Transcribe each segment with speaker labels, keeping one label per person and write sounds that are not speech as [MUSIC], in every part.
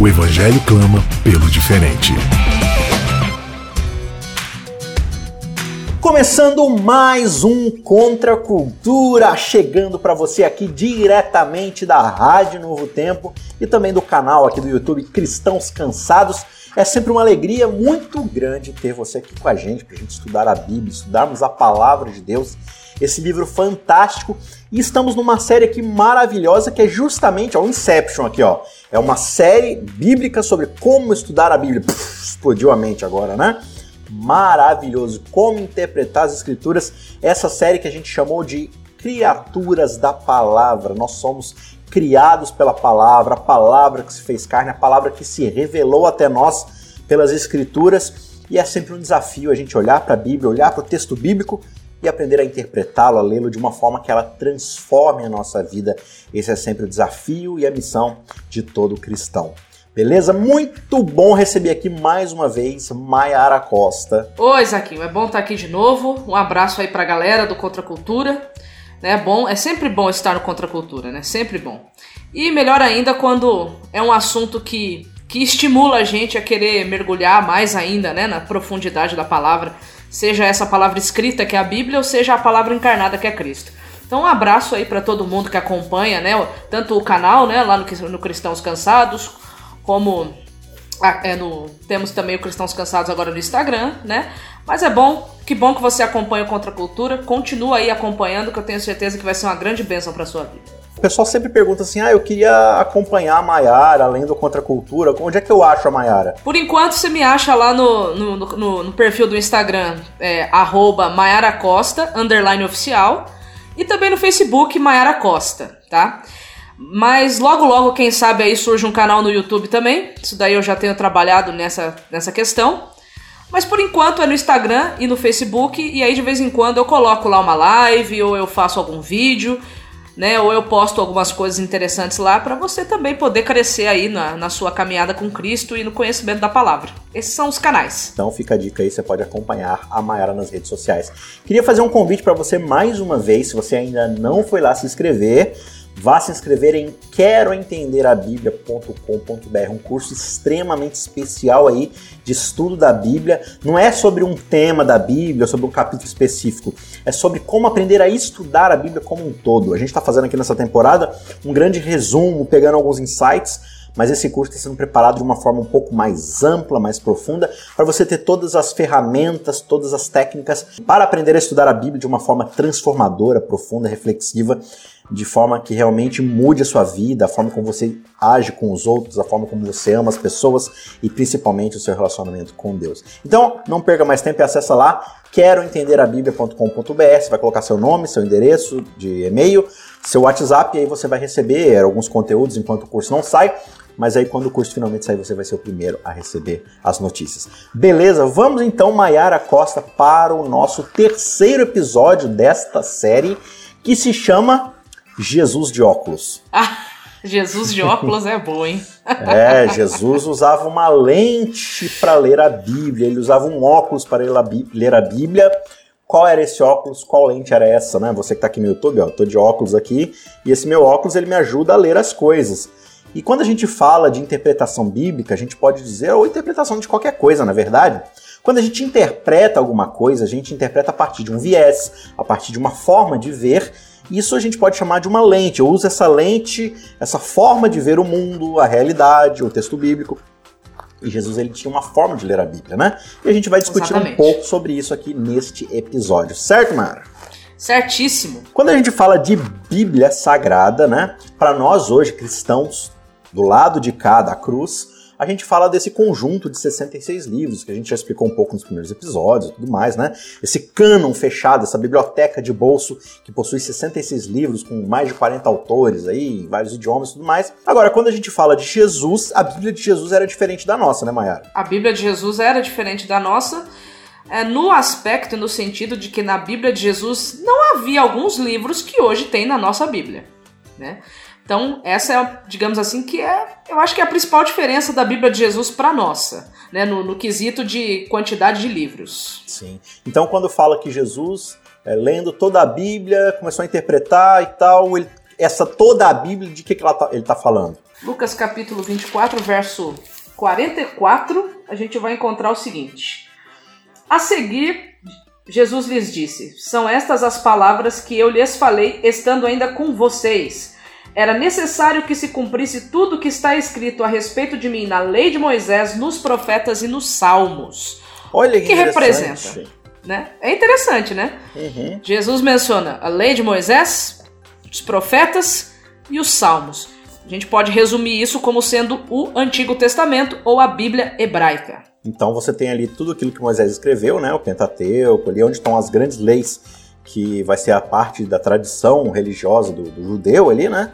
Speaker 1: O Evangelho clama pelo diferente.
Speaker 2: Começando mais um Contra Cultura, chegando para você aqui diretamente da Rádio Novo Tempo e também do canal aqui do YouTube Cristãos Cansados. É sempre uma alegria muito grande ter você aqui com a gente para a gente estudar a Bíblia, estudarmos a palavra de Deus esse livro fantástico. E estamos numa série aqui maravilhosa que é justamente o Inception aqui, ó. É uma série bíblica sobre como estudar a Bíblia. Puf, explodiu a mente agora, né? Maravilhoso. Como interpretar as escrituras. Essa série que a gente chamou de Criaturas da Palavra. Nós somos criados pela palavra, a palavra que se fez carne, a palavra que se revelou até nós pelas escrituras. E é sempre um desafio a gente olhar para a Bíblia, olhar para o texto bíblico e aprender a interpretá-lo, a lê-lo de uma forma que ela transforme a nossa vida. Esse é sempre o desafio e a missão de todo cristão. Beleza? Muito bom receber aqui mais uma vez Maiara Costa.
Speaker 3: Oi, Zaquinho, é bom estar aqui de novo. Um abraço aí pra galera do Contra Cultura. É bom, é sempre bom estar no Contra Cultura, né? Sempre bom. E melhor ainda quando é um assunto que, que estimula a gente a querer mergulhar mais ainda, né, na profundidade da palavra seja essa palavra escrita que é a Bíblia ou seja a palavra encarnada que é Cristo. Então um abraço aí para todo mundo que acompanha, né, tanto o canal, né, lá no, no Cristãos Cansados, como é no, temos também o Cristãos Cansados agora no Instagram, né? Mas é bom, que bom que você acompanha o Contra a Cultura, continua aí acompanhando que eu tenho certeza que vai ser uma grande bênção para sua vida.
Speaker 2: O pessoal sempre pergunta assim: ah, eu queria acompanhar a Maiara além do Contra a Cultura. Onde é que eu acho a Maiara?
Speaker 3: Por enquanto, você me acha lá no, no, no, no perfil do Instagram, é, Maiara Costa, underline oficial. E também no Facebook, Maiara Costa, tá? Mas logo, logo, quem sabe aí surge um canal no YouTube também. Isso daí eu já tenho trabalhado nessa, nessa questão. Mas por enquanto é no Instagram e no Facebook. E aí de vez em quando eu coloco lá uma live ou eu faço algum vídeo né? Ou eu posto algumas coisas interessantes lá para você também poder crescer aí na, na sua caminhada com Cristo e no conhecimento da palavra. Esses são os canais.
Speaker 2: Então fica a dica aí, você pode acompanhar a Mayara nas redes sociais. Queria fazer um convite para você mais uma vez, se você ainda não foi lá se inscrever, Vá se inscrever em queroentenderabiblia.com.br, um curso extremamente especial aí de estudo da Bíblia. Não é sobre um tema da Bíblia, sobre um capítulo específico. É sobre como aprender a estudar a Bíblia como um todo. A gente está fazendo aqui nessa temporada um grande resumo, pegando alguns insights mas esse curso está sendo preparado de uma forma um pouco mais ampla, mais profunda, para você ter todas as ferramentas, todas as técnicas para aprender a estudar a Bíblia de uma forma transformadora, profunda, reflexiva, de forma que realmente mude a sua vida, a forma como você age com os outros, a forma como você ama as pessoas e principalmente o seu relacionamento com Deus. Então, não perca mais tempo e acessa lá queroentenderabiblia.com.br, você vai colocar seu nome, seu endereço de e-mail, seu WhatsApp e aí você vai receber alguns conteúdos enquanto o curso não sai mas aí quando o curso finalmente sair, você vai ser o primeiro a receber as notícias. Beleza? Vamos então, Maiara Costa, para o nosso terceiro episódio desta série, que se chama Jesus de Óculos.
Speaker 3: Ah, Jesus de óculos é bom, hein? [LAUGHS]
Speaker 2: é, Jesus usava uma lente para ler a Bíblia, ele usava um óculos para ler a Bíblia. Qual era esse óculos? Qual lente era essa, né? Você que está aqui no YouTube, ó, eu tô de óculos aqui, e esse meu óculos ele me ajuda a ler as coisas. E quando a gente fala de interpretação bíblica, a gente pode dizer, ou interpretação de qualquer coisa, na verdade. Quando a gente interpreta alguma coisa, a gente interpreta a partir de um viés, a partir de uma forma de ver. Isso a gente pode chamar de uma lente. Eu uso essa lente, essa forma de ver o mundo, a realidade, o texto bíblico. E Jesus ele tinha uma forma de ler a Bíblia, né? E a gente vai discutir Exatamente. um pouco sobre isso aqui neste episódio, certo, Mara?
Speaker 3: Certíssimo.
Speaker 2: Quando a gente fala de Bíblia Sagrada, né? Para nós hoje cristãos, do lado de cá da cruz, a gente fala desse conjunto de 66 livros, que a gente já explicou um pouco nos primeiros episódios e tudo mais, né? Esse cânon fechado, essa biblioteca de bolso que possui 66 livros com mais de 40 autores aí, em vários idiomas e tudo mais. Agora, quando a gente fala de Jesus, a Bíblia de Jesus era diferente da nossa, né, Mayara?
Speaker 3: A Bíblia de Jesus era diferente da nossa é, no aspecto e no sentido de que na Bíblia de Jesus não havia alguns livros que hoje tem na nossa Bíblia, né? Então, essa é, digamos assim, que é, eu acho que é a principal diferença da Bíblia de Jesus para nossa, né, no, no, quesito de quantidade de livros.
Speaker 2: Sim. Então, quando fala que Jesus, é, lendo toda a Bíblia, começou a interpretar e tal, ele, essa toda a Bíblia, de que, que tá, ele está falando?
Speaker 3: Lucas capítulo 24, verso 44, a gente vai encontrar o seguinte. A seguir, Jesus lhes disse: São estas as palavras que eu lhes falei, estando ainda com vocês. Era necessário que se cumprisse tudo o que está escrito a respeito de mim na lei de Moisés, nos profetas e nos salmos.
Speaker 2: Olha que,
Speaker 3: que representa. Né? É interessante, né? Uhum. Jesus menciona a lei de Moisés, os profetas e os salmos. A gente pode resumir isso como sendo o Antigo Testamento ou a Bíblia hebraica.
Speaker 2: Então você tem ali tudo aquilo que Moisés escreveu, né? O Pentateuco, ali onde estão as grandes leis, que vai ser a parte da tradição religiosa do, do judeu ali, né?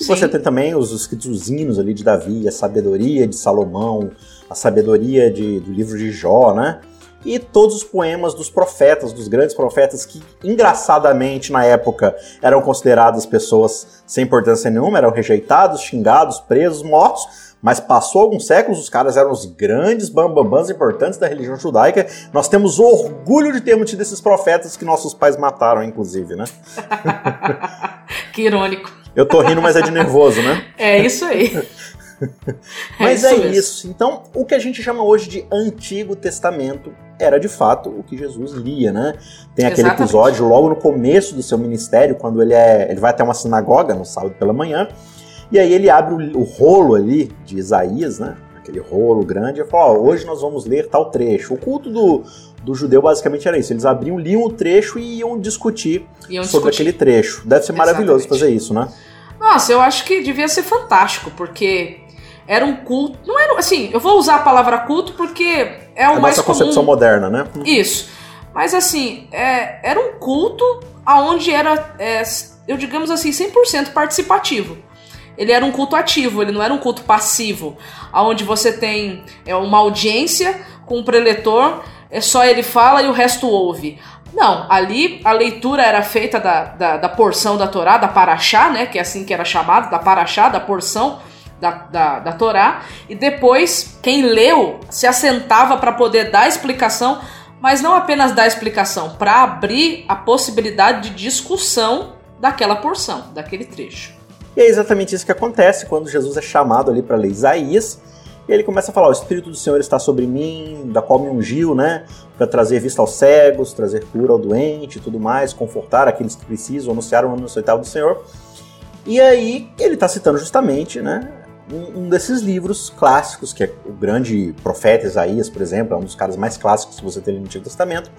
Speaker 2: E você tem também os escritos hinos ali de Davi, a sabedoria de Salomão, a sabedoria de, do livro de Jó, né? E todos os poemas dos profetas, dos grandes profetas, que engraçadamente na época eram consideradas pessoas sem importância nenhuma, eram rejeitados, xingados, presos, mortos, mas passou alguns séculos, os caras eram os grandes bambambãs importantes da religião judaica. Nós temos orgulho de termos tido esses profetas que nossos pais mataram, inclusive, né? [LAUGHS]
Speaker 3: que irônico.
Speaker 2: Eu tô rindo, mas é de nervoso, né?
Speaker 3: É isso aí. [LAUGHS]
Speaker 2: mas é, isso, é isso. Então, o que a gente chama hoje de Antigo Testamento era de fato o que Jesus lia, né? Tem aquele Exatamente. episódio logo no começo do seu ministério, quando ele é, ele vai até uma sinagoga no sábado pela manhã, e aí ele abre o, o rolo ali de Isaías, né? Aquele rolo grande, e fala: ó, hoje nós vamos ler tal trecho. O culto do, do judeu basicamente era isso. Eles abriam, liam o trecho e iam discutir iam sobre discutir. aquele trecho. Deve ser maravilhoso fazer isso, né?
Speaker 3: Nossa, eu acho que devia ser fantástico, porque era um culto. Não era. Assim, eu vou usar a palavra culto porque é o
Speaker 2: a
Speaker 3: mais
Speaker 2: nossa comum. concepção moderna, né?
Speaker 3: Isso. Mas assim, é, era um culto aonde era, é, eu digamos assim, 100% participativo ele era um culto ativo, ele não era um culto passivo, onde você tem é, uma audiência com um preletor, é só ele fala e o resto ouve. Não, ali a leitura era feita da, da, da porção da Torá, da Paraxá, né, que é assim que era chamado, da Paraxá, da porção da, da, da Torá, e depois quem leu se assentava para poder dar explicação, mas não apenas dar explicação, para abrir a possibilidade de discussão daquela porção, daquele trecho.
Speaker 2: E é exatamente isso que acontece quando Jesus é chamado ali para ler Isaías. E ele começa a falar: O Espírito do Senhor está sobre mim, da qual me ungiu, né? Para trazer vista aos cegos, trazer cura ao doente e tudo mais, confortar aqueles que precisam, anunciar o ano oitavo do Senhor. E aí ele está citando justamente, né? Um, desses livros clássicos, que é o grande profeta Isaías, por exemplo, é um dos caras mais clássicos que você tem no Antigo Testamento.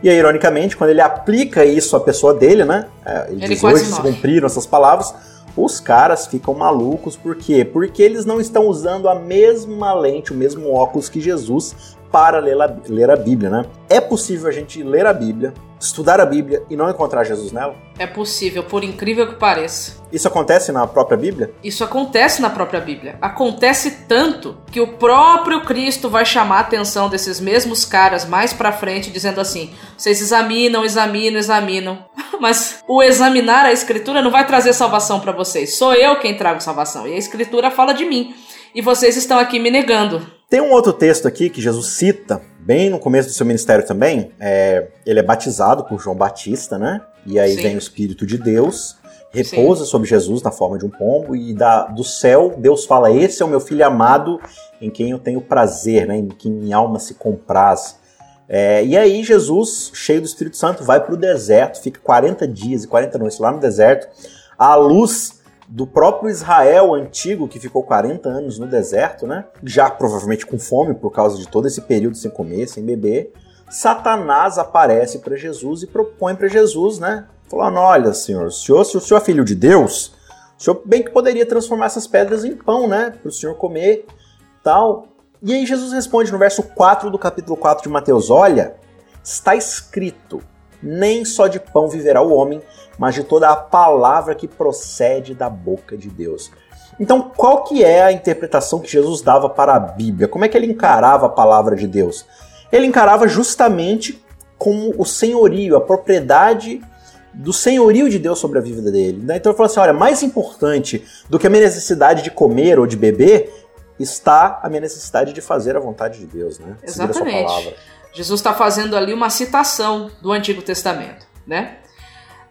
Speaker 2: E aí, ironicamente, quando ele aplica isso à pessoa dele, né? É, ele, ele diz: Hoje se cumpriram essas palavras os caras ficam malucos, por quê? Porque eles não estão usando a mesma lente, o mesmo óculos que Jesus para ler a, ler a Bíblia, né? É possível a gente ler a Bíblia, estudar a Bíblia e não encontrar Jesus nela?
Speaker 3: É possível, por incrível que pareça.
Speaker 2: Isso acontece na própria Bíblia?
Speaker 3: Isso acontece na própria Bíblia. Acontece tanto que o próprio Cristo vai chamar a atenção desses mesmos caras mais para frente, dizendo assim: vocês examinam, examinam, examinam. [LAUGHS] Mas o examinar a Escritura não vai trazer salvação para vocês. Sou eu quem trago salvação. E a Escritura fala de mim. E vocês estão aqui me negando.
Speaker 2: Tem um outro texto aqui que Jesus cita, bem no começo do seu ministério também. É, ele é batizado por João Batista, né? E aí Sim. vem o Espírito de Deus, repousa Sim. sobre Jesus na forma de um pombo, e da, do céu Deus fala: Esse é o meu filho amado, em quem eu tenho prazer, né? em quem minha alma se compraz. É, e aí Jesus, cheio do Espírito Santo, vai para o deserto, fica 40 dias e 40 noites lá no deserto, à luz do próprio Israel antigo, que ficou 40 anos no deserto, né? Já provavelmente com fome por causa de todo esse período sem comer, sem beber. Satanás aparece para Jesus e propõe para Jesus, né? Falando: Olha, senhor, se o senhor, é filho de Deus, o senhor bem que poderia transformar essas pedras em pão, né? Para o senhor comer. tal. E aí Jesus responde no verso 4 do capítulo 4 de Mateus: Olha, está escrito: nem só de pão viverá o homem, mas de toda a palavra que procede da boca de Deus. Então, qual que é a interpretação que Jesus dava para a Bíblia? Como é que ele encarava a palavra de Deus? Ele encarava justamente como o senhorio, a propriedade do senhorio de Deus sobre a vida dele. Né? Então ele falou assim: olha, mais importante do que a minha necessidade de comer ou de beber está a minha necessidade de fazer a vontade de Deus, né?
Speaker 3: Exatamente. Jesus está fazendo ali uma citação do Antigo Testamento, né?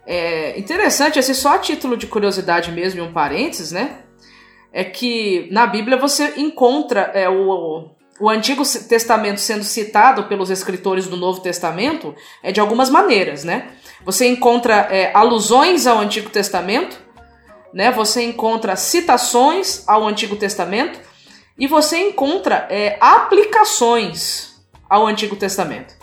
Speaker 3: É interessante, assim, só a título de curiosidade mesmo, um parênteses, né? É que na Bíblia você encontra é, o, o Antigo Testamento sendo citado pelos escritores do Novo Testamento é de algumas maneiras, né? Você encontra é, alusões ao Antigo Testamento, né? Você encontra citações ao Antigo Testamento e você encontra é, aplicações ao Antigo Testamento.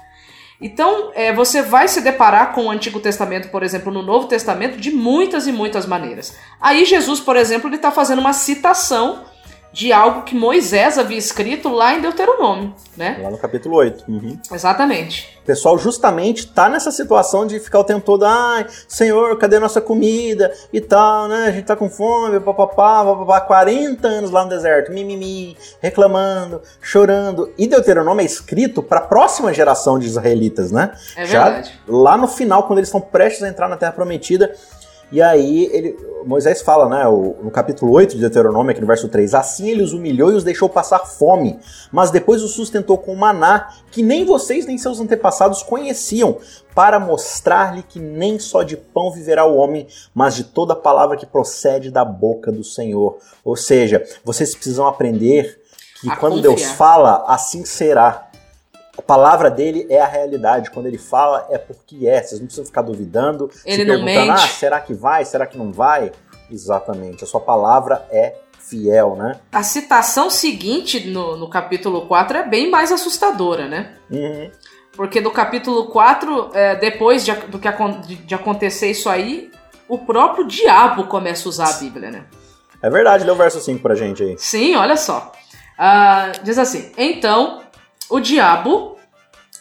Speaker 3: Então, é, você vai se deparar com o Antigo Testamento, por exemplo, no Novo Testamento, de muitas e muitas maneiras. Aí Jesus, por exemplo, ele está fazendo uma citação de algo que Moisés havia escrito lá em Deuteronômio, né?
Speaker 2: Lá no capítulo 8.
Speaker 3: Uhum. Exatamente.
Speaker 2: O pessoal justamente tá nessa situação de ficar o tempo todo, ai, Senhor, cadê a nossa comida e tal, né? A gente tá com fome, papapá, papapá, 40 anos lá no deserto, mimimi, reclamando, chorando. E Deuteronômio é escrito para a próxima geração de israelitas, né?
Speaker 3: É verdade.
Speaker 2: Já lá no final, quando eles estão prestes a entrar na Terra Prometida, e aí ele, Moisés fala, né, no capítulo 8 de Deuteronômio, aqui no verso 3, assim ele os humilhou e os deixou passar fome, mas depois os sustentou com maná, que nem vocês nem seus antepassados conheciam, para mostrar-lhe que nem só de pão viverá o homem, mas de toda palavra que procede da boca do Senhor. Ou seja, vocês precisam aprender que A quando confiar. Deus fala, assim será. A palavra dele é a realidade. Quando ele fala, é porque é. Vocês não precisam ficar duvidando,
Speaker 3: ele
Speaker 2: se perguntando,
Speaker 3: mente.
Speaker 2: ah, será que vai? Será que não vai? Exatamente. A sua palavra é fiel, né?
Speaker 3: A citação seguinte no, no capítulo 4 é bem mais assustadora, né?
Speaker 2: Uhum.
Speaker 3: Porque no capítulo 4, é, depois de, do que, de, de acontecer isso aí, o próprio diabo começa a usar a Bíblia, né?
Speaker 2: É verdade, lê o verso 5 pra gente aí.
Speaker 3: Sim, olha só. Uh, diz assim: Então o diabo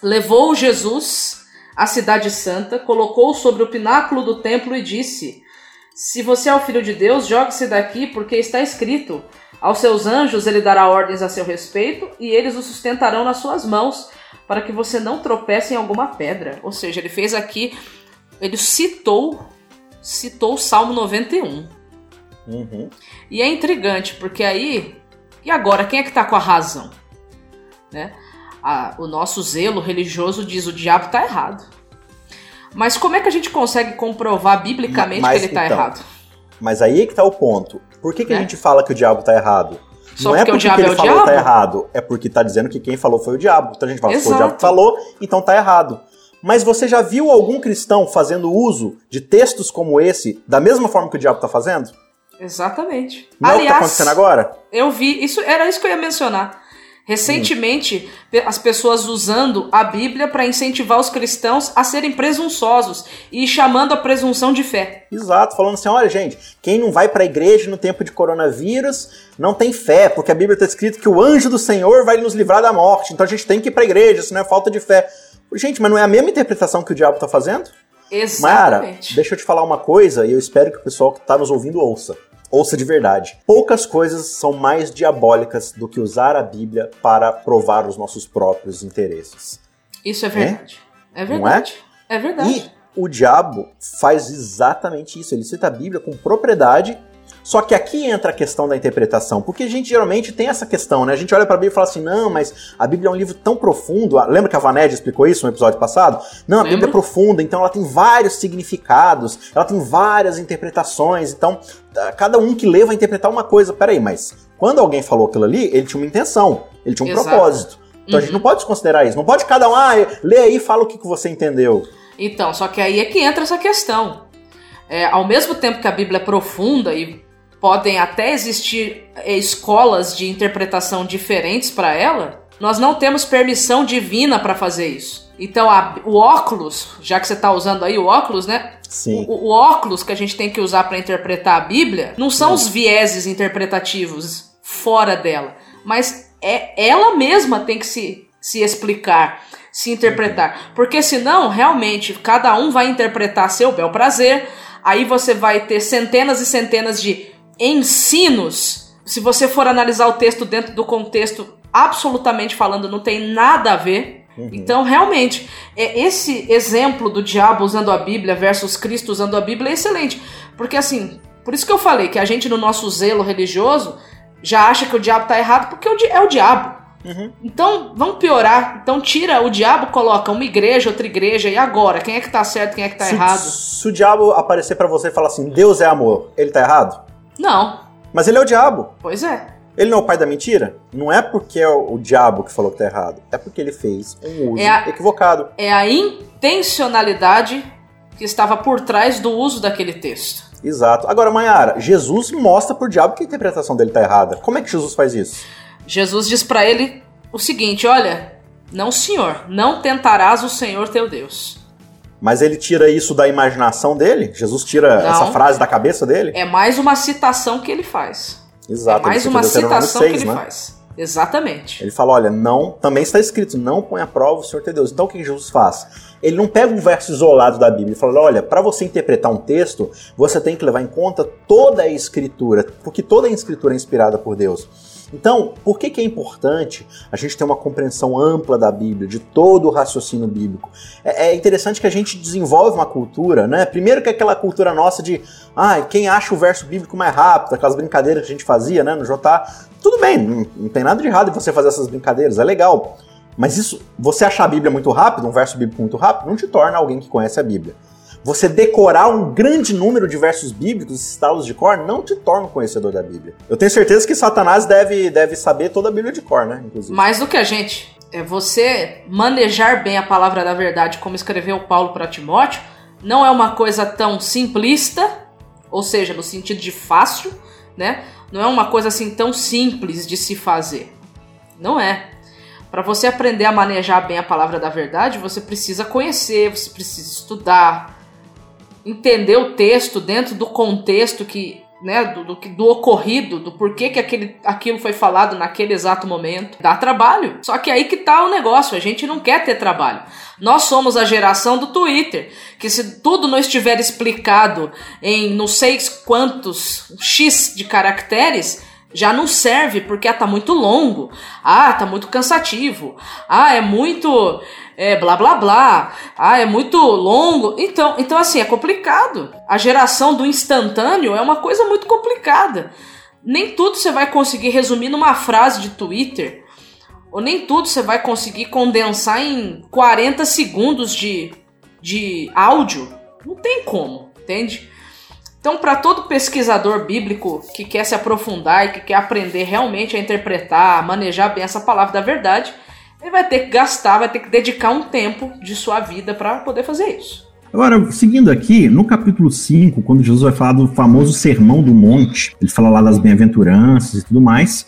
Speaker 3: levou Jesus à cidade santa, colocou-o sobre o pináculo do templo e disse: Se você é o filho de Deus, jogue-se daqui, porque está escrito: Aos seus anjos ele dará ordens a seu respeito, e eles o sustentarão nas suas mãos, para que você não tropece em alguma pedra. Ou seja, ele fez aqui, ele citou, citou o Salmo 91.
Speaker 2: Uhum.
Speaker 3: E é intrigante, porque aí, e agora, quem é que está com a razão? Né? A, o nosso zelo religioso diz o diabo está errado. Mas como é que a gente consegue comprovar biblicamente mas, que ele está então, errado?
Speaker 2: Mas aí é que está o ponto. Por que, que é? a gente fala que o diabo está errado?
Speaker 3: Só Não é porque, porque o diabo
Speaker 2: ele
Speaker 3: é
Speaker 2: falou
Speaker 3: diabo?
Speaker 2: tá errado, é porque está dizendo que quem falou foi o diabo. Então a gente fala, que foi o diabo que falou, então tá errado. Mas você já viu algum cristão fazendo uso de textos como esse da mesma forma que o diabo está fazendo?
Speaker 3: Exatamente.
Speaker 2: Não Aliás, é o que tá acontecendo agora?
Speaker 3: Eu vi, isso era isso que eu ia mencionar. Recentemente, as pessoas usando a Bíblia para incentivar os cristãos a serem presunçosos e chamando a presunção de fé.
Speaker 2: Exato, falando assim: olha, gente, quem não vai para a igreja no tempo de coronavírus não tem fé, porque a Bíblia está escrito que o anjo do Senhor vai nos livrar da morte, então a gente tem que ir para a igreja, isso não é falta de fé. Gente, mas não é a mesma interpretação que o diabo está fazendo?
Speaker 3: Exatamente.
Speaker 2: Mara, deixa eu te falar uma coisa e eu espero que o pessoal que está nos ouvindo ouça. Ouça de verdade. Poucas coisas são mais diabólicas do que usar a Bíblia para provar os nossos próprios interesses.
Speaker 3: Isso é verdade. É, é verdade. É? é verdade.
Speaker 2: E o diabo faz exatamente isso. Ele cita a Bíblia com propriedade só que aqui entra a questão da interpretação, porque a gente geralmente tem essa questão, né? A gente olha para a Bíblia e fala assim: não, mas a Bíblia é um livro tão profundo. Lembra que a Vanédia explicou isso no episódio passado? Não, a Bíblia é profunda, então ela tem vários significados, ela tem várias interpretações, então ah, cada um que lê vai interpretar uma coisa. Peraí, mas quando alguém falou aquilo ali, ele tinha uma intenção, ele tinha um Exato. propósito. Então uhum. a gente uhum. não pode desconsiderar isso. Não pode cada um, ah, lê aí e fala o que você entendeu.
Speaker 3: Então, só que aí é que entra essa questão. É, ao mesmo tempo que a Bíblia é profunda e podem até existir eh, escolas de interpretação diferentes para ela, nós não temos permissão divina para fazer isso. Então, a, o óculos, já que você está usando aí o óculos, né?
Speaker 2: Sim.
Speaker 3: O, o óculos que a gente tem que usar para interpretar a Bíblia não são Sim. os vieses interpretativos fora dela, mas é ela mesma tem que se, se explicar, se interpretar. Porque senão, realmente, cada um vai interpretar seu bel prazer. Aí você vai ter centenas e centenas de ensinos. Se você for analisar o texto dentro do contexto, absolutamente falando, não tem nada a ver. Uhum. Então, realmente, é esse exemplo do diabo usando a Bíblia versus Cristo usando a Bíblia é excelente. Porque, assim, por isso que eu falei que a gente, no nosso zelo religioso, já acha que o diabo tá errado porque é o diabo. Uhum. Então, vamos piorar. Então, tira o diabo, coloca uma igreja, outra igreja, e agora? Quem é que tá certo, quem é que tá
Speaker 2: se,
Speaker 3: errado?
Speaker 2: Se o diabo aparecer para você e falar assim, Deus é amor, ele tá errado?
Speaker 3: Não.
Speaker 2: Mas ele é o diabo.
Speaker 3: Pois é.
Speaker 2: Ele não é o pai da mentira? Não é porque é o, o diabo que falou que tá errado. É porque ele fez um uso é a, equivocado.
Speaker 3: É a intencionalidade que estava por trás do uso daquele texto.
Speaker 2: Exato. Agora, Mayara, Jesus mostra pro diabo que a interpretação dele tá errada. Como é que Jesus faz isso?
Speaker 3: Jesus diz para ele o seguinte: Olha, não, senhor, não tentarás o Senhor teu Deus.
Speaker 2: Mas ele tira isso da imaginação dele? Jesus tira não, essa frase da cabeça dele?
Speaker 3: É mais uma citação que ele faz.
Speaker 2: Exato.
Speaker 3: É mais uma citação 6, que ele né? faz. Exatamente.
Speaker 2: Ele fala: olha, não, também está escrito, não põe à prova o Senhor teu Deus. Então o que Jesus faz? Ele não pega um verso isolado da Bíblia e fala: olha, para você interpretar um texto, você tem que levar em conta toda a escritura, porque toda a escritura é inspirada por Deus. Então, por que, que é importante a gente ter uma compreensão ampla da Bíblia, de todo o raciocínio bíblico? É, é interessante que a gente desenvolve uma cultura, né? Primeiro que é aquela cultura nossa de, ah, quem acha o verso bíblico mais rápido, aquelas brincadeiras que a gente fazia, né, no Jotá. Tudo bem, não, não tem nada de errado em você fazer essas brincadeiras, é legal. Mas isso, você achar a Bíblia muito rápido, um verso bíblico muito rápido, não te torna alguém que conhece a Bíblia. Você decorar um grande número de versos bíblicos, estalos de cor, não te torna um conhecedor da Bíblia. Eu tenho certeza que Satanás deve, deve saber toda a Bíblia de cor, né?
Speaker 3: Inclusive. Mais do que a gente. É você manejar bem a palavra da verdade, como escreveu Paulo para Timóteo, não é uma coisa tão simplista, ou seja, no sentido de fácil, né? Não é uma coisa assim tão simples de se fazer. Não é. Para você aprender a manejar bem a palavra da verdade, você precisa conhecer, você precisa estudar, entender o texto dentro do contexto que né, do, do, do, ocorrido, do porquê que aquele, aquilo foi falado naquele exato momento. Dá trabalho. Só que aí que tá o negócio, a gente não quer ter trabalho. Nós somos a geração do Twitter, que se tudo não estiver explicado em não sei quantos X de caracteres, já não serve porque ah, tá muito longo. Ah, tá muito cansativo. Ah, é muito é blá blá blá. Ah, é muito longo. Então, então assim, é complicado. A geração do instantâneo é uma coisa muito complicada. Nem tudo você vai conseguir resumir numa frase de Twitter. Ou nem tudo você vai conseguir condensar em 40 segundos de, de áudio. Não tem como, entende? Então, para todo pesquisador bíblico que quer se aprofundar e que quer aprender realmente a interpretar, a manejar bem essa palavra da verdade, ele vai ter que gastar, vai ter que dedicar um tempo de sua vida para poder fazer isso.
Speaker 4: Agora, seguindo aqui, no capítulo 5, quando Jesus vai falar do famoso Sermão do Monte, ele fala lá das bem-aventuranças e tudo mais.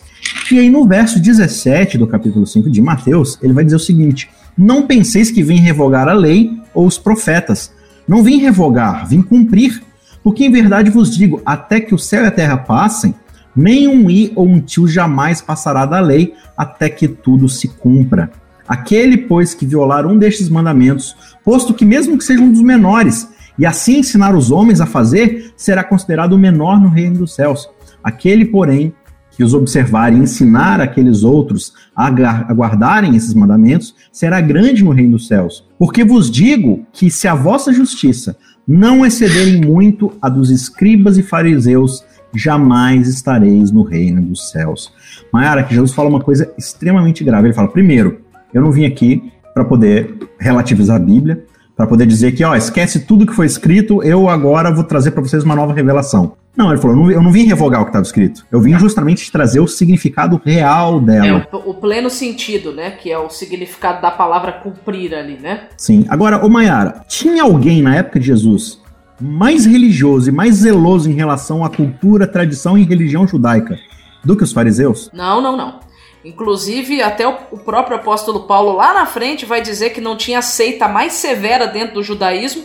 Speaker 4: E aí no verso 17 do capítulo 5 de Mateus, ele vai dizer o seguinte: Não penseis que vim revogar a lei ou os profetas. Não vim revogar, vim cumprir. Porque em verdade vos digo, até que o céu e a terra passem, nem um i ou um tio jamais passará da lei até que tudo se cumpra. Aquele, pois, que violar um destes mandamentos, posto que mesmo que seja um dos menores, e assim ensinar os homens a fazer, será considerado o menor no reino dos céus. Aquele, porém, que os observar e ensinar aqueles outros a guardarem esses mandamentos, será grande no reino dos céus. Porque vos digo que se a vossa justiça não excederem muito a dos escribas e fariseus, jamais estareis no reino dos céus. Mayara, que Jesus fala uma coisa extremamente grave. Ele fala: primeiro, eu não vim aqui para poder relativizar a Bíblia, para poder dizer que, ó, esquece tudo que foi escrito, eu agora vou trazer para vocês uma nova revelação. Não, ele falou, eu não, eu não vim revogar o que estava escrito. Eu vim justamente trazer o significado real dela.
Speaker 3: É, o, o, pleno sentido, né? Que é o significado da palavra cumprir ali, né?
Speaker 4: Sim. Agora, ô Mayara, tinha alguém na época de Jesus mais religioso e mais zeloso em relação à cultura, tradição e religião judaica do que os fariseus?
Speaker 3: Não, não, não. Inclusive, até o próprio apóstolo Paulo lá na frente vai dizer que não tinha seita mais severa dentro do judaísmo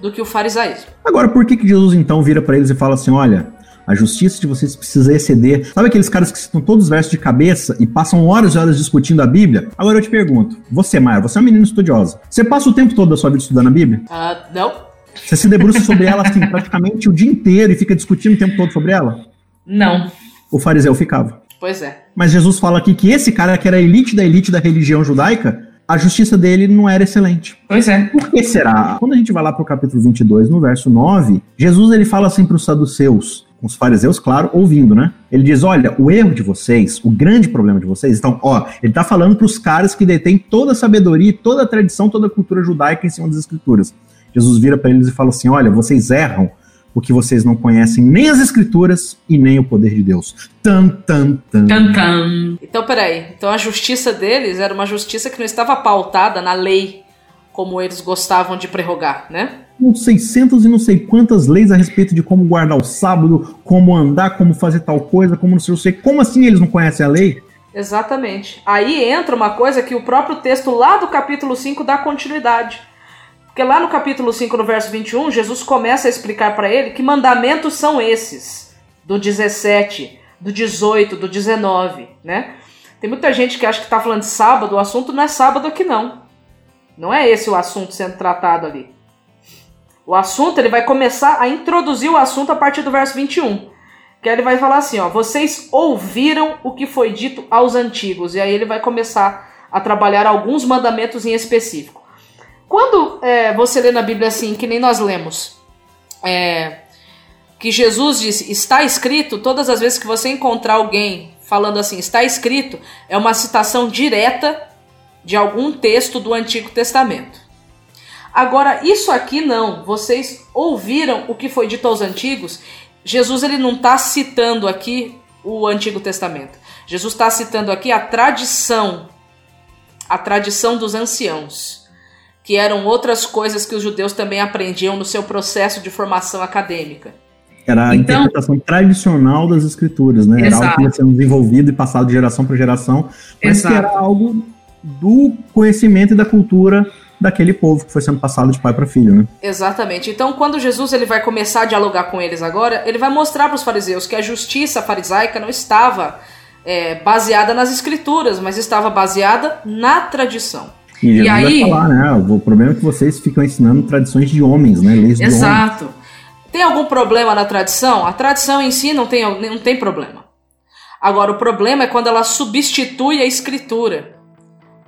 Speaker 3: do que o farisaísmo.
Speaker 4: Agora, por que, que Jesus então vira para eles e fala assim: olha,
Speaker 2: A justiça de vocês precisa exceder. Sabe aqueles caras que citam todos os versos de cabeça e passam horas e horas discutindo a Bíblia? Agora eu te pergunto, você, Maia, você é uma menina estudiosa. Você passa o tempo todo da sua vida estudando a Bíblia?
Speaker 3: Ah, não.
Speaker 2: Você se debruça sobre ela assim [LAUGHS] praticamente o dia inteiro e fica discutindo o tempo todo sobre ela?
Speaker 3: Não.
Speaker 2: O fariseu ficava.
Speaker 3: Pois é.
Speaker 2: Mas Jesus fala aqui que esse cara que era a elite da elite da religião judaica, a justiça dele não era excelente.
Speaker 3: Pois é.
Speaker 2: Por que será? Quando a gente vai lá pro capítulo 22, no verso 9, Jesus ele fala assim para os saduceus, com os fariseus, claro, ouvindo, né? Ele diz: Olha, o erro de vocês, o grande problema de vocês. Então, ó, ele tá falando para os caras que detêm toda a sabedoria, toda a tradição, toda a cultura judaica em cima das escrituras. Jesus vira para eles e fala assim: Olha, vocês erram porque vocês não conhecem nem as escrituras e nem o poder de Deus. Tan, tan, tan.
Speaker 3: Tan, tan. Então, peraí. Então a justiça deles era uma justiça que não estava pautada na lei, como eles gostavam de prerrogar, né?
Speaker 2: Com 600 e não sei quantas leis a respeito de como guardar o sábado, como andar, como fazer tal coisa, como não sei o que. Como assim eles não conhecem a lei?
Speaker 3: Exatamente. Aí entra uma coisa que o próprio texto lá do capítulo 5 dá continuidade. Porque lá no capítulo 5, no verso 21, Jesus começa a explicar para ele que mandamentos são esses, do 17, do 18, do 19, né? Tem muita gente que acha que está falando de sábado, o assunto não é sábado aqui não. Não é esse o assunto sendo tratado ali. O assunto, ele vai começar a introduzir o assunto a partir do verso 21. Que aí ele vai falar assim, ó, vocês ouviram o que foi dito aos antigos. E aí ele vai começar a trabalhar alguns mandamentos em específico. Quando é, você lê na Bíblia assim, que nem nós lemos, é, que Jesus disse, está escrito, todas as vezes que você encontrar alguém falando assim, está escrito, é uma citação direta de algum texto do Antigo Testamento. Agora, isso aqui não, vocês ouviram o que foi dito aos antigos, Jesus ele não está citando aqui o Antigo Testamento. Jesus está citando aqui a tradição, a tradição dos anciãos que eram outras coisas que os judeus também aprendiam no seu processo de formação acadêmica.
Speaker 2: Era a então, interpretação tradicional das escrituras, né? Exato. Era algo que ia sendo desenvolvido e passado de geração para geração, mas exato. que era algo do conhecimento e da cultura daquele povo que foi sendo passado de pai para filho, né?
Speaker 3: Exatamente. Então, quando Jesus ele vai começar a dialogar com eles agora, ele vai mostrar para os fariseus que a justiça farisaica não estava é, baseada nas escrituras, mas estava baseada na tradição.
Speaker 2: E, e aí. Falar, né? O problema é que vocês ficam ensinando tradições de homens, né? Leis
Speaker 3: Exato. Homens. Tem algum problema na tradição? A tradição em si não tem, não tem problema. Agora, o problema é quando ela substitui a escritura.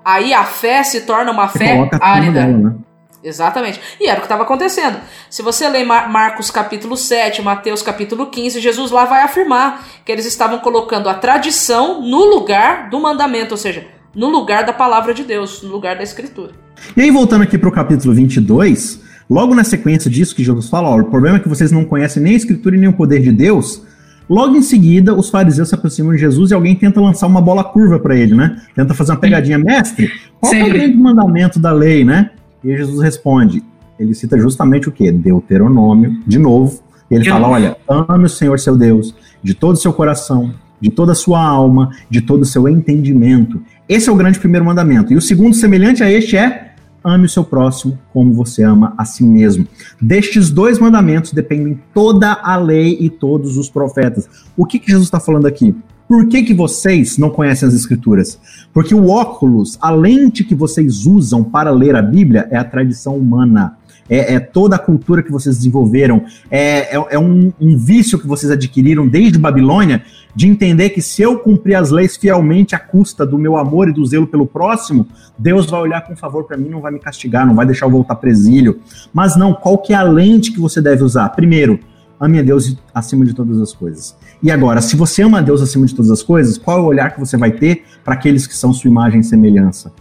Speaker 3: Aí a fé se torna uma fé árida. Dela, né? Exatamente. E era o que estava acontecendo. Se você lê Marcos capítulo 7, Mateus capítulo 15, Jesus lá vai afirmar que eles estavam colocando a tradição no lugar do mandamento, ou seja, no lugar da palavra de Deus, no lugar da escritura.
Speaker 2: E aí, voltando aqui para o capítulo 22, logo na sequência disso que Jesus fala, ó, o problema é que vocês não conhecem nem a escritura e nem o poder de Deus. Logo em seguida, os fariseus se aproximam de Jesus e alguém tenta lançar uma bola curva para ele, né? Tenta fazer uma pegadinha, mestre. Qual é o grande mandamento da lei, né? E Jesus responde. Ele cita justamente o quê? Deuteronômio, de novo. E ele fala: olha, ame o Senhor seu Deus de todo o seu coração, de toda a sua alma, de todo o seu entendimento. Esse é o grande primeiro mandamento. E o segundo, semelhante a este, é ame o seu próximo como você ama a si mesmo. Destes dois mandamentos dependem toda a lei e todos os profetas. O que, que Jesus está falando aqui? Por que, que vocês não conhecem as escrituras? Porque o óculos, a lente que vocês usam para ler a Bíblia é a tradição humana é, é toda a cultura que vocês desenvolveram, é, é, é um, um, vício que vocês adquiriram desde Babilônia, de entender que se eu cumprir as leis fielmente à custa do meu amor e do zelo pelo próximo, Deus vai olhar com favor para mim, não vai me castigar, não vai deixar eu voltar presílio. Mas não, qual que é a lente que você deve usar? Primeiro, ame a Deus acima de todas as coisas. E agora, se você ama a Deus acima de todas as coisas, qual é o olhar que você vai ter para aqueles que são sua imagem e semelhança?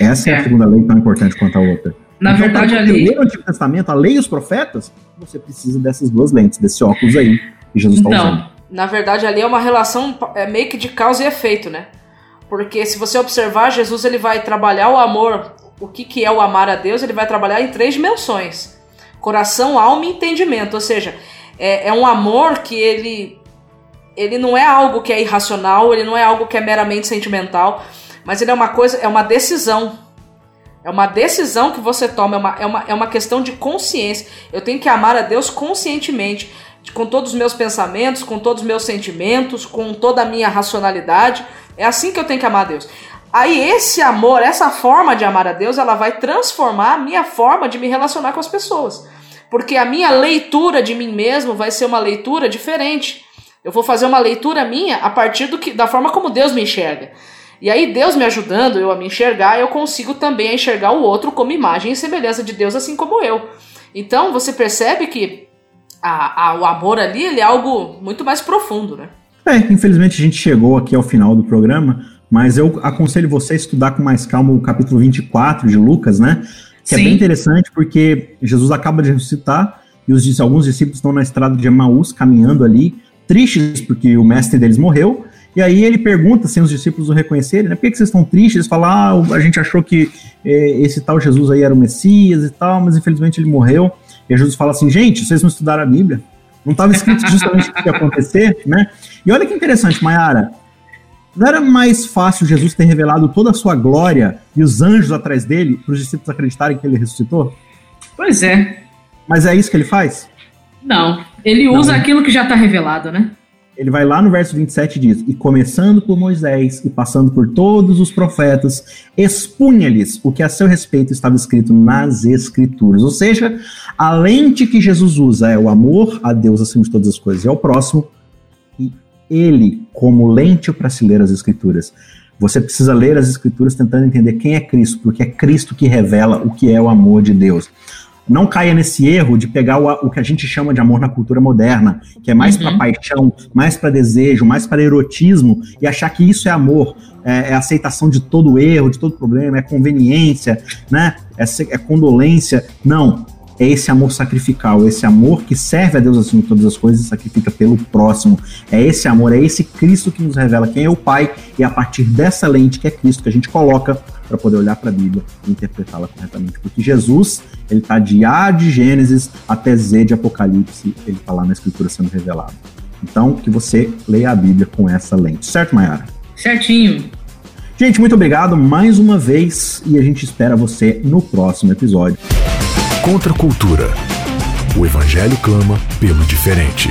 Speaker 2: Essa é, é a segunda lei tão importante quanto a outra.
Speaker 3: Na então, verdade, a lei.
Speaker 2: o Antigo Testamento, a lei e os profetas, você precisa dessas duas lentes, desse óculos aí que Jesus está então, usando.
Speaker 3: Na verdade, ali é uma relação é meio que de causa e efeito, né? Porque se você observar, Jesus ele vai trabalhar o amor, o que, que é o amar a Deus, ele vai trabalhar em três dimensões: coração, alma e entendimento. Ou seja, é, é um amor que ele, ele não é algo que é irracional, ele não é algo que é meramente sentimental, mas ele é uma coisa, é uma decisão é uma decisão que você toma, é uma, é, uma, é uma questão de consciência. Eu tenho que amar a Deus conscientemente, com todos os meus pensamentos, com todos os meus sentimentos, com toda a minha racionalidade. É assim que eu tenho que amar a Deus. Aí esse amor, essa forma de amar a Deus, ela vai transformar a minha forma de me relacionar com as pessoas. Porque a minha leitura de mim mesmo vai ser uma leitura diferente. Eu vou fazer uma leitura minha a partir do que, da forma como Deus me enxerga. E aí, Deus me ajudando eu a me enxergar, eu consigo também enxergar o outro como imagem e semelhança de Deus, assim como eu. Então, você percebe que a, a, o amor ali ele é algo muito mais profundo, né?
Speaker 2: É, infelizmente a gente chegou aqui ao final do programa, mas eu aconselho você a estudar com mais calma o capítulo 24 de Lucas, né? Que Sim. é bem interessante porque Jesus acaba de ressuscitar e os, alguns discípulos estão na estrada de Emaús caminhando ali, tristes porque o mestre deles morreu. E aí ele pergunta, sem os discípulos o reconhecerem, né? Por que, que vocês estão tristes? Eles falam, ah, a gente achou que eh, esse tal Jesus aí era o Messias e tal, mas infelizmente ele morreu. E Jesus fala assim, gente, vocês não estudaram a Bíblia? Não estava escrito justamente o que ia acontecer, [LAUGHS] né? E olha que interessante, Mayara. Não era mais fácil Jesus ter revelado toda a sua glória e os anjos atrás dele para os discípulos acreditarem que ele ressuscitou?
Speaker 5: Pois é.
Speaker 2: Mas é isso que ele faz?
Speaker 5: Não. Ele usa Não. aquilo que já está revelado, né?
Speaker 2: Ele vai lá no verso 27 e diz: E começando por Moisés e passando por todos os profetas, expunha-lhes o que a seu respeito estava escrito nas Escrituras. Ou seja, a lente que Jesus usa é o amor a Deus acima de todas as coisas e ao próximo, e ele como lente para se ler as Escrituras. Você precisa ler as Escrituras tentando entender quem é Cristo, porque é Cristo que revela o que é o amor de Deus não caia nesse erro de pegar o, o, que a gente chama de amor na cultura moderna, que é mais uhum. para paixão, mais para desejo, mais para erotismo, e achar que isso é amor, é, é, aceitação de todo erro, de todo problema, é conveniência, né? É, é condolência. Não é esse amor sacrificial, esse amor que serve a Deus acima de todas as coisas e sacrifica pelo próximo. É esse amor, é esse Cristo que nos revela quem é o Pai, e é a partir dessa lente que é Cristo que a gente coloca para poder olhar para a Bíblia e interpretá-la corretamente. Porque Jesus, ele está de A de Gênesis até Z de Apocalipse, ele está lá na Escritura sendo revelado. Então, que você leia a Bíblia com essa lente. Certo, Mayara?
Speaker 5: Certinho.
Speaker 2: Gente, muito obrigado mais uma vez e a gente espera você no próximo episódio.
Speaker 1: Contra a cultura. O Evangelho clama pelo diferente.